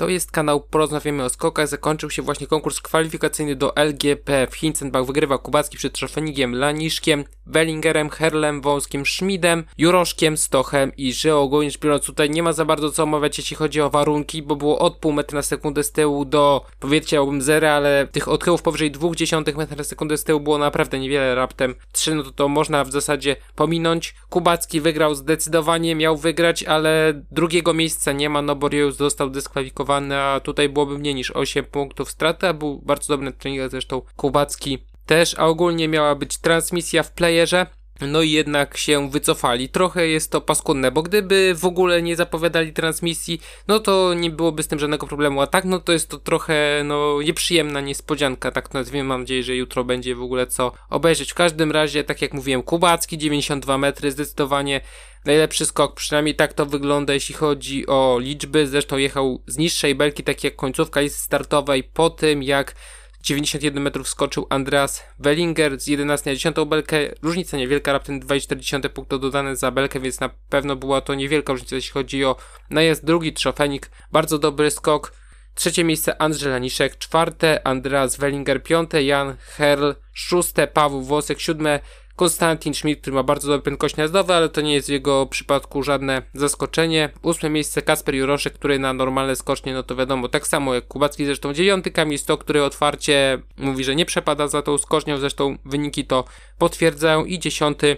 To jest kanał Porozmawiamy o skokach. Zakończył się właśnie konkurs kwalifikacyjny do LGP. W Hinzenbach wygrywa Kubacki przed Trofenigiem Laniszkiem, Bellingerem, Herlem, Wąskim, Schmidem, Juroszkiem, Stochem i że ogólnie rzecz biorąc tutaj nie ma za bardzo co omawiać jeśli chodzi o warunki, bo było od pół metra na sekundę z tyłu do powiedziałbym zera, ale tych odchyłów powyżej 0,2 metra na sekundę z tyłu było naprawdę niewiele, raptem 3, no to to można w zasadzie pominąć. Kubacki wygrał zdecydowanie, miał wygrać, ale drugiego miejsca nie ma, no bo Rius został dyskwalifikowany, a tutaj byłoby mniej niż 8 punktów straty, a był bardzo dobry trening, zresztą Kubacki też, a ogólnie miała być transmisja w playerze, no i jednak się wycofali. Trochę jest to paskudne, bo gdyby w ogóle nie zapowiadali transmisji, no to nie byłoby z tym żadnego problemu. A tak, no to jest to trochę, no, nieprzyjemna niespodzianka, tak nazwijmy. Mam nadzieję, że jutro będzie w ogóle co obejrzeć. W każdym razie, tak jak mówiłem, Kubacki, 92 metry, zdecydowanie najlepszy skok, przynajmniej tak to wygląda, jeśli chodzi o liczby. Zresztą jechał z niższej belki, tak jak końcówka listy startowej, po tym jak 91 metrów skoczył Andreas Wellinger z 11 na 10 belkę. Różnica niewielka, raptem 2,4 punktu dodane za belkę, więc na pewno była to niewielka różnica, jeśli chodzi o najazd. Drugi Trzofenik, bardzo dobry skok. Trzecie miejsce Andrzej Laniszek, czwarte Andreas Wellinger, piąte Jan Herl, szóste Paweł Włosek, siódme Konstantin Schmidt, który ma bardzo dobre prędkości najazdowe, ale to nie jest w jego przypadku żadne zaskoczenie. Ósme miejsce Kasper Juroszek, który na normalne skocznie, no to wiadomo, tak samo jak Kubacki, zresztą dziewiąty Kamil Stok, który otwarcie mówi, że nie przepada za tą skocznią, zresztą wyniki to potwierdzają i dziesiąty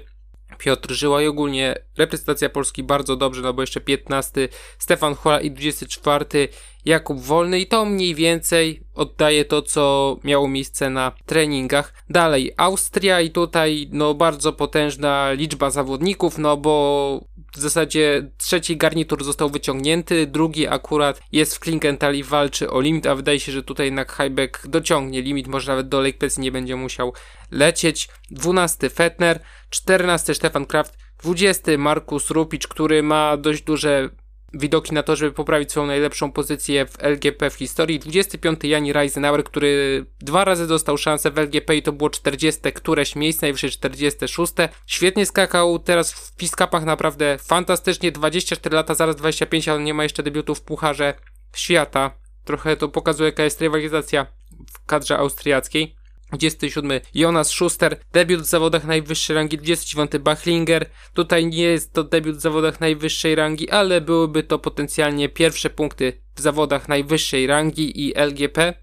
Piotr Żyła i ogólnie reprezentacja Polski bardzo dobrze, no bo jeszcze 15 Stefan Hola i 24 Jakub Wolny i to mniej więcej oddaje to, co miało miejsce na treningach. Dalej, Austria i tutaj no bardzo potężna liczba zawodników, no bo w zasadzie trzeci garnitur został wyciągnięty, drugi akurat jest w Klinkenthal i walczy o limit, a wydaje się, że tutaj jednak Heibeck dociągnie limit, może nawet do Lake Pets nie będzie musiał lecieć. 12 Fetner, 14 Stefan Kraft, 20 Markus Rupicz, który ma dość duże widoki na to, żeby poprawić swoją najlepszą pozycję w LGP w historii. 25 Jani Reisenauer, który dwa razy dostał szansę w LGP i to było 40 któreś miejsce, najwyżej 46. Świetnie skakał teraz w piskapach naprawdę fantastycznie, 24 lata, zaraz 25, ale nie ma jeszcze debiutów w Pucharze Świata. Trochę to pokazuje jaka jest rywalizacja w kadrze austriackiej. 27 Jonas Schuster, debiut w zawodach najwyższej rangi, 29 Bachlinger. Tutaj nie jest to debiut w zawodach najwyższej rangi, ale byłyby to potencjalnie pierwsze punkty w zawodach najwyższej rangi i LGP.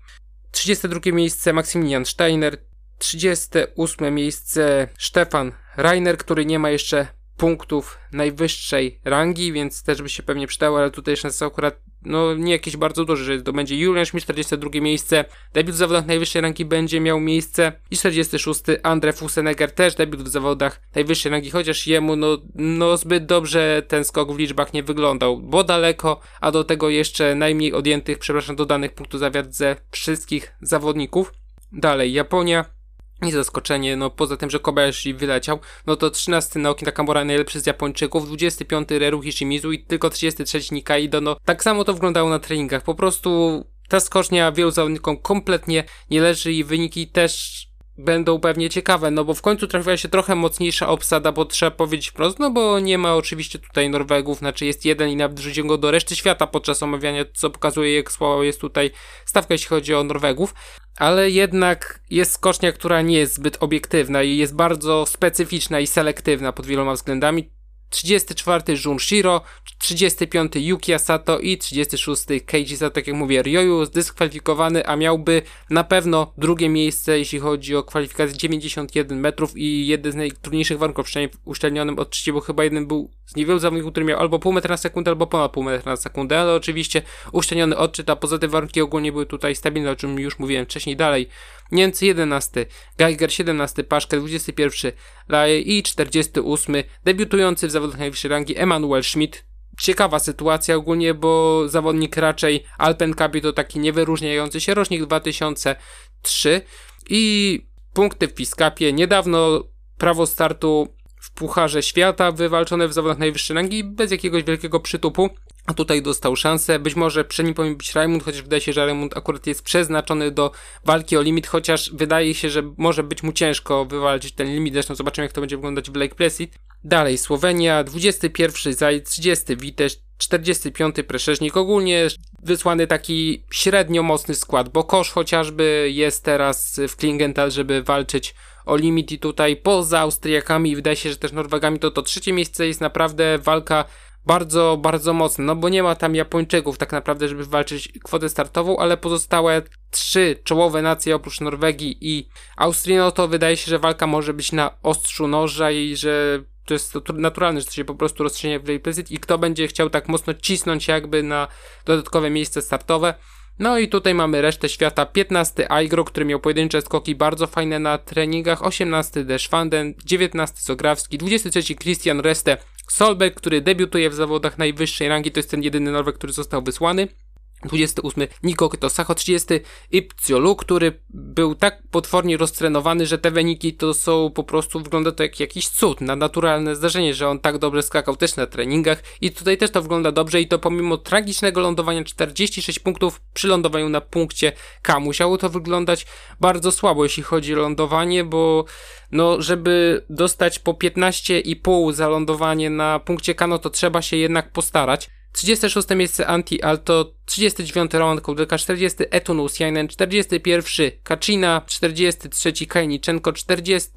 32 miejsce Maksymilian Steiner, 38 miejsce Stefan Reiner, który nie ma jeszcze punktów najwyższej rangi, więc też by się pewnie przydało, ale tutaj szansa akurat no nie jakieś bardzo duże, że to będzie Julian Schmidt 42 miejsce, debiut w zawodach najwyższej rangi będzie miał miejsce i 46 Andre Fuseneger też debiut w zawodach najwyższej rangi, chociaż jemu no, no zbyt dobrze ten skok w liczbach nie wyglądał, bo daleko, a do tego jeszcze najmniej odjętych, przepraszam, dodanych punktów za wiatr ze wszystkich zawodników. Dalej, Japonia nie zaskoczenie, no poza tym, że Kobayashi wyleciał, no to 13 Naoki Nakamura najlepszy z Japończyków, 25 Reruhi Shimizu i tylko 33 Nikaido, no tak samo to wyglądało na treningach, po prostu ta skocznia wielu zawodnikom kompletnie nie leży i wyniki też będą pewnie ciekawe, no bo w końcu trafiła się trochę mocniejsza obsada, bo trzeba powiedzieć wprost, no bo nie ma oczywiście tutaj Norwegów, znaczy jest jeden i nawet wrzucił go do reszty świata podczas omawiania, co pokazuje jak słaba jest tutaj stawka, jeśli chodzi o Norwegów, ale jednak jest skocznia, która nie jest zbyt obiektywna i jest bardzo specyficzna i selektywna pod wieloma względami. 34 Junshiro, 35 Yuki Asato i 36 Keiji Sato, tak jak mówię, Ryoyu zdyskwalifikowany, a miałby na pewno drugie miejsce, jeśli chodzi o kwalifikację 91 metrów i jeden z najtrudniejszych warunków, przynajmniej w uszczelnionym odczycie, bo chyba jeden był z niewielu zawodników, który miał albo pół metra na sekundę, albo ponad pół metra na sekundę, ale oczywiście uszczelniony odczyt, a poza tym warunki ogólnie były tutaj stabilne, o czym już mówiłem wcześniej dalej. Niemcy 11, Geiger 17, Paszkę 21, Laje i 48, debiutujący w zawodach najwyższej rangi Emanuel Schmidt. Ciekawa sytuacja ogólnie, bo zawodnik raczej Alpen Cup to taki niewyróżniający się rocznik 2003 i punkty w Piskapie. Niedawno prawo startu w Pucharze Świata, wywalczone w zawodach najwyższej rangi, bez jakiegoś wielkiego przytupu. A tutaj dostał szansę. Być może przy nim powinien być Raymond, chociaż wydaje się, że Raymond akurat jest przeznaczony do walki o limit, chociaż wydaje się, że może być mu ciężko wywalczyć ten limit. Zresztą zobaczymy, jak to będzie wyglądać w Lake Placid. Dalej Słowenia, 21 Zaj, 30 Witesz, 45 Preszeżnik. Ogólnie wysłany taki średnio mocny skład, bo Kosz chociażby jest teraz w Klingenthal, żeby walczyć o limit i tutaj poza Austriakami. I wydaje się, że też Norwegami to to trzecie miejsce. Jest naprawdę walka bardzo, bardzo mocna, no bo nie ma tam Japończyków tak naprawdę, żeby walczyć kwotę startową, ale pozostałe trzy czołowe nacje oprócz Norwegii i Austrii, no to wydaje się, że walka może być na ostrzu noża i że to jest naturalne, że to się po prostu rozstrzygnie w Replacit i kto będzie chciał tak mocno cisnąć jakby na dodatkowe miejsce startowe. No i tutaj mamy resztę świata. 15 Aigro, który miał pojedyncze skoki bardzo fajne na treningach. 18 Deschwanden, 19 Zograwski, 23 Christian Reste Solberg, który debiutuje w zawodach najwyższej rangi. To jest ten jedyny Norweg, który został wysłany. 28 Niko Sacho 30 Ipciolu, który był tak potwornie roztrenowany, że te wyniki to są po prostu, wygląda to jak jakiś cud, na naturalne zdarzenie, że on tak dobrze skakał też na treningach i tutaj też to wygląda dobrze i to pomimo tragicznego lądowania 46 punktów przy lądowaniu na punkcie K. Musiało to wyglądać bardzo słabo, jeśli chodzi o lądowanie, bo no, żeby dostać po 15,5 za lądowanie na punkcie K, no to trzeba się jednak postarać. 36 miejsce Anti-Alto, 39 Roman Kołdelka, 40 Etunus Jainen, 41 Kaczyna, 43 Kajniczenko, 40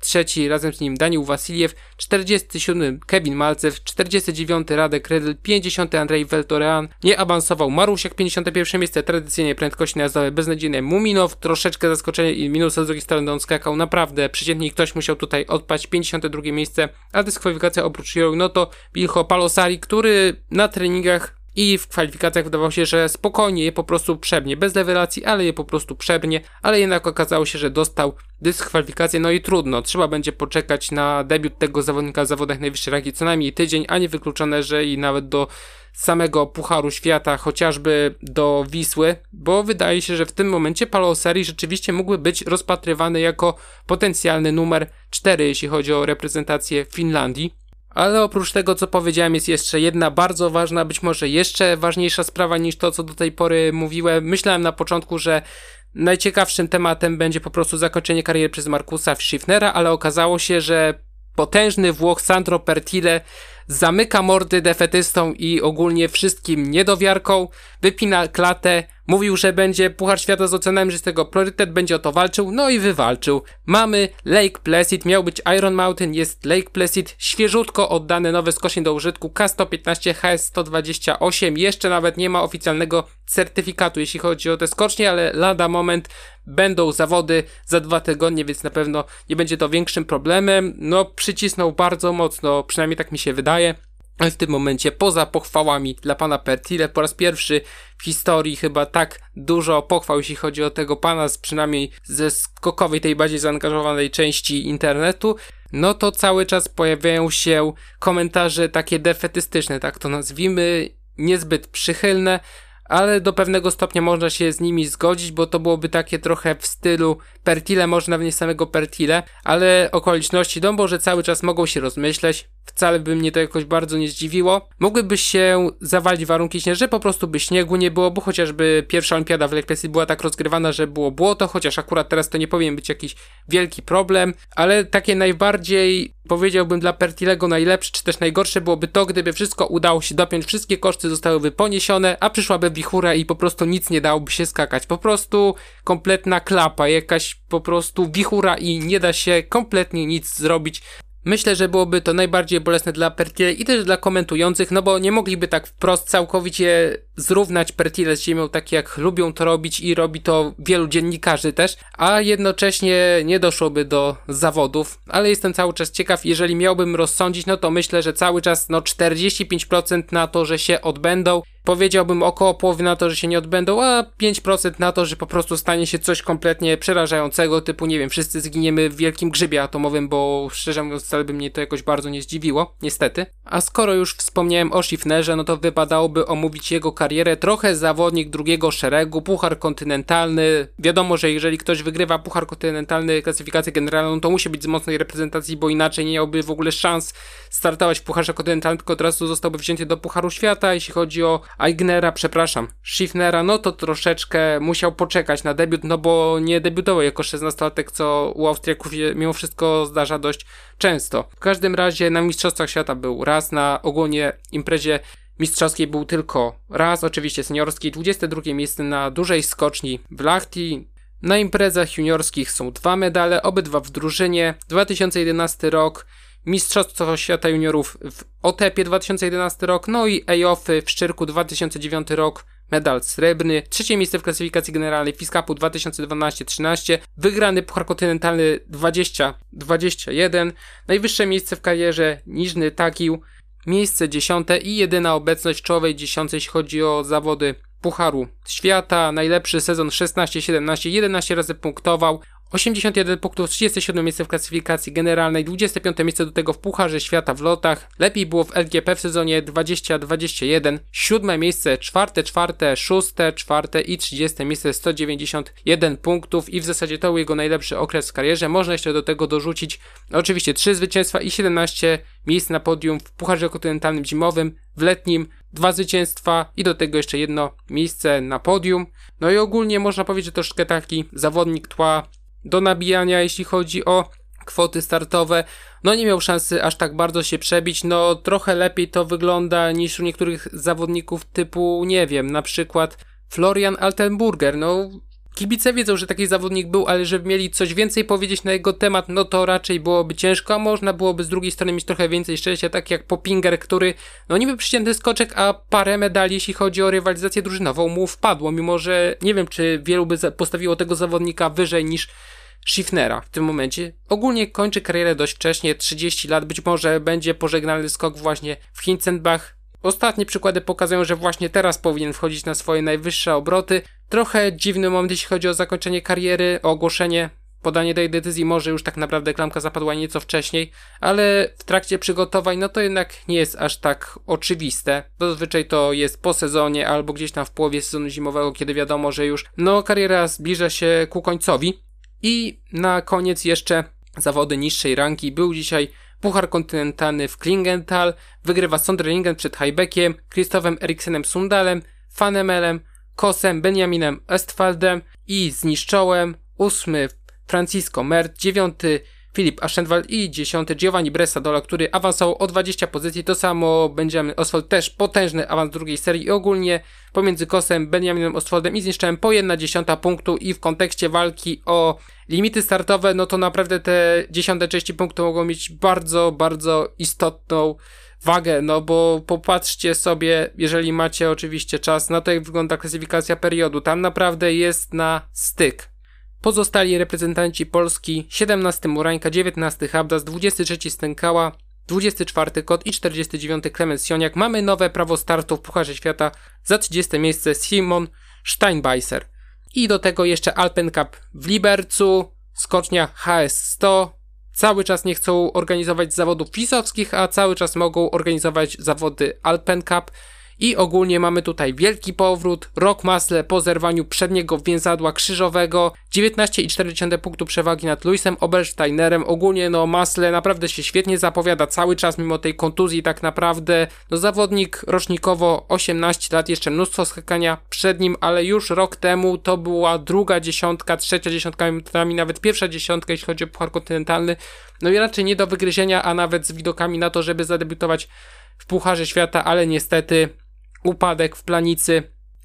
trzeci razem z nim Daniel Wasiliew, 47 Kevin Malcew, 49 Radek Redl, 50 Andrzej Weltorean, nie awansował Marusiak, 51 miejsce tradycyjnie prędkości najazdowe beznadziejne Muminow, troszeczkę zaskoczenie i minus z drugiej strony on skakał. Naprawdę przeciętnie ktoś musiał tutaj odpaść, 52 miejsce, a dyskwalifikacja oprócz Joro, no to Palosari, który na treningach i w kwalifikacjach wydawało się, że spokojnie je po prostu przebnie, bez rewelacji, ale je po prostu przebnie, ale jednak okazało się, że dostał dyskwalifikację, no i trudno, trzeba będzie poczekać na debiut tego zawodnika w zawodach najwyższej rangi co najmniej tydzień, a nie wykluczone, że i nawet do samego Pucharu Świata, chociażby do Wisły, bo wydaje się, że w tym momencie Palosari rzeczywiście mógłby być rozpatrywany jako potencjalny numer 4, jeśli chodzi o reprezentację Finlandii. Ale oprócz tego, co powiedziałem, jest jeszcze jedna bardzo ważna, być może jeszcze ważniejsza sprawa niż to, co do tej pory mówiłem. Myślałem na początku, że najciekawszym tematem będzie po prostu zakończenie kariery przez Markusa Schiffnera, ale okazało się, że potężny Włoch Sandro Pertile zamyka mordy defetystom i ogólnie wszystkim niedowiarką, wypina klatę, mówił, że będzie Puchar Świata z ocenem, że z tego priorytet będzie o to walczył, no i wywalczył. Mamy Lake Placid, miał być Iron Mountain, jest Lake Placid, świeżutko oddane nowe skocznie do użytku K115 HS128, jeszcze nawet nie ma oficjalnego certyfikatu, jeśli chodzi o te skocznie, ale lada moment będą zawody za dwa tygodnie, więc na pewno nie będzie to większym problemem. No, przycisnął bardzo mocno, przynajmniej tak mi się wydaje. W tym momencie, poza pochwałami dla pana Pertile, po raz pierwszy w historii chyba tak dużo pochwał, jeśli chodzi o tego pana, przynajmniej ze skokowej, tej bardziej zaangażowanej części internetu, no to cały czas pojawiają się komentarze takie defetystyczne, tak to nazwijmy, niezbyt przychylne, ale do pewnego stopnia można się z nimi zgodzić, bo to byłoby takie trochę w stylu Pertile, może nawet nie samego Pertile, ale okoliczności, no że cały czas mogą się rozmyśleć, wcale by mnie to jakoś bardzo nie zdziwiło. Mogłyby się zawalić warunki śnieżne, po prostu by śniegu nie było, bo chociażby pierwsza olimpiada w Lake była tak rozgrywana, że było błoto, chociaż akurat teraz to nie powinien być jakiś wielki problem, ale takie najbardziej powiedziałbym dla Pertilego najlepsze, czy też najgorsze byłoby to, gdyby wszystko udało się dopiąć, wszystkie koszty zostałyby poniesione, a przyszłaby wichura i po prostu nic nie dałoby się skakać. Po prostu kompletna klapa, jakaś po prostu wichura i nie da się kompletnie nic zrobić. Myślę, że byłoby to najbardziej bolesne dla Pertile i też dla komentujących, no bo nie mogliby tak wprost całkowicie zrównać Pertile z ziemią, tak jak lubią to robić i robi to wielu dziennikarzy też, a jednocześnie nie doszłoby do zawodów, ale jestem cały czas ciekaw, jeżeli miałbym rozsądzić, no to myślę, że cały czas no 45% na to, że się odbędą powiedziałbym około połowy na to, że się nie odbędą, a 5% na to, że po prostu stanie się coś kompletnie przerażającego, typu nie wiem, wszyscy zginiemy w wielkim grzybie atomowym, bo szczerze mówiąc wcale by mnie to jakoś bardzo nie zdziwiło, niestety. A skoro już wspomniałem o Schiffnerze, no to wypadałoby omówić jego karierę karierę, trochę zawodnik drugiego szeregu, puchar kontynentalny. Wiadomo, że jeżeli ktoś wygrywa puchar kontynentalny, klasyfikację generalną, to musi być z mocnej reprezentacji, bo inaczej nie miałby w ogóle szans startować w pucharze kontynentalnym, tylko od razu zostałby wzięty do pucharu świata. Jeśli chodzi o Aignera, przepraszam, Schiffnera, no to troszeczkę musiał poczekać na debiut, no bo nie debiutował jako 16-latek, co u Austriaków mimo wszystko zdarza dość często. W każdym razie na Mistrzostwach Świata był raz, na ogólnie imprezie mistrzowskiej był tylko raz, oczywiście seniorskiej, 22 miejsce na dużej skoczni w Lachti. Na imprezach juniorskich są dwa medale, obydwa w drużynie. 2011 rok Mistrzostwo Świata Juniorów w OTEP 2011 rok, no i EOFy w Szczyrku 2009 rok, medal srebrny, trzecie miejsce w klasyfikacji generalnej Fiskapu 2012-13, wygrany Puchar Kontynentalny 20-21, najwyższe miejsce w karierze Niżny Takił, miejsce dziesiąte i jedyna obecność czołowej dziesiątce, jeśli chodzi o zawody Pucharu Świata, najlepszy sezon 16-17, 11 razy punktował, 81 punktów, 37 miejsce w klasyfikacji generalnej, 25 miejsce do tego w Pucharze Świata w lotach. Lepiej było w LGP w sezonie 2021, 7 miejsce, 4, 4, 6, 4 i 30 miejsce, 191 punktów i w zasadzie to był jego najlepszy okres w karierze. Można jeszcze do tego dorzucić oczywiście 3 zwycięstwa i 17 miejsc na podium w Pucharze Kontynentalnym Zimowym, w letnim dwa zwycięstwa i do tego jeszcze jedno miejsce na podium. No i ogólnie można powiedzieć, że troszkę taki zawodnik tła do nabijania, jeśli chodzi o kwoty startowe. No nie miał szansy aż tak bardzo się przebić. No trochę lepiej to wygląda niż u niektórych zawodników typu, nie wiem, na przykład Florian Altenburger. No Kibice wiedzą, że taki zawodnik był, ale żeby mieli coś więcej powiedzieć na jego temat, no to raczej byłoby ciężko, a można byłoby z drugiej strony mieć trochę więcej szczęścia, tak jak Popinger, który, no niby przycięty skoczek, a parę medali, jeśli chodzi o rywalizację drużynową, mu wpadło, mimo że nie wiem, czy wielu by postawiło tego zawodnika wyżej niż Schiffnera w tym momencie. Ogólnie kończy karierę dość wcześnie, 30 lat, być może będzie pożegnalny skok właśnie w Hinzenbach. Ostatnie przykłady pokazują, że właśnie teraz powinien wchodzić na swoje najwyższe obroty. Trochę dziwny moment, jeśli chodzi o zakończenie kariery, o ogłoszenie podanie tej decyzji może już tak naprawdę klamka zapadła nieco wcześniej, ale w trakcie przygotowań no to jednak nie jest aż tak oczywiste. Zazwyczaj to jest po sezonie albo gdzieś tam w połowie sezonu zimowego, kiedy wiadomo, że już no kariera zbliża się ku końcowi. I na koniec jeszcze zawody niższej ranki. Był dzisiaj Puchar Kontynentalny w Klingenthal. Wygrywa Sonderlingen przed Heibeckiem, Krzysztofem Eriksenem Sundalem, Fanemelem, Kosem, Benjaminem Estwaldem i zniszczołem. Ósmy Francisco Mert, dziewiąty Filip Aschenwald i 10 Giovanni Bressadola, który awansował o 20 pozycji. To samo Benjamin Oswald też potężny awans drugiej serii i ogólnie pomiędzy Kosem, Benjaminem Oswaldem i zniszczałem po 1 dziesiąta punktu i w kontekście walki o limity startowe, no to naprawdę te dziesiąte części punktu mogą mieć bardzo, bardzo istotną wagę, no bo popatrzcie sobie, jeżeli macie oczywiście czas, na to jak wygląda klasyfikacja periodu. Tam naprawdę jest na styk. Pozostali reprezentanci Polski 17 Murańka, 19 Habdas, 23 Stękała, 24 Kot i 49 Klemens Sioniak. Mamy nowe prawo startu w Pucharze Świata za 30 miejsce Simon Steinbeiser. I do tego jeszcze Alpen Cup w Libercu, skocznia HS100. Cały czas nie chcą organizować zawodów fisowskich, a cały czas mogą organizować zawody Alpen Cup. I ogólnie mamy tutaj wielki powrót, Rock Masle po zerwaniu przedniego więzadła krzyżowego, 19,4 punktu przewagi nad Luisem Obersteinerem. Ogólnie no Masle naprawdę się świetnie zapowiada cały czas mimo tej kontuzji tak naprawdę. No zawodnik rocznikowo 18 lat, jeszcze mnóstwo skakania przed nim, ale już rok temu to była druga dziesiątka, trzecia dziesiątka, nawet pierwsza dziesiątka, jeśli chodzi o Puchar Kontynentalny. No i raczej nie do wygryzienia, a nawet z widokami na to, żeby zadebiutować w Pucharze Świata, ale niestety upadek w planicy,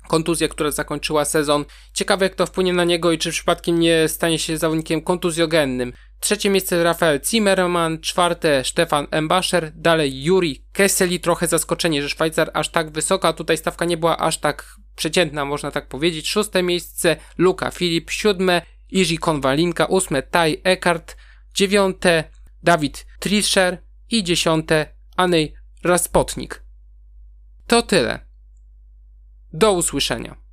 kontuzja, która zakończyła sezon. Ciekawe jak to wpłynie na niego i czy przypadkiem nie stanie się zawodnikiem kontuzjogennym. Trzecie miejsce Rafael Zimmermann, czwarte Stefan Embascher, dalej Juri Kesseli, trochę zaskoczenie, że Szwajcar aż tak wysoka, tutaj stawka nie była aż tak przeciętna, można tak powiedzieć. Szóste miejsce Luka Filip, siódme Iży Konwalinka, ósme Tai Eckart, dziewiąte Dawid Trischer i dziesiąte Anej Raspotnik. To tyle. Do usłyszenia.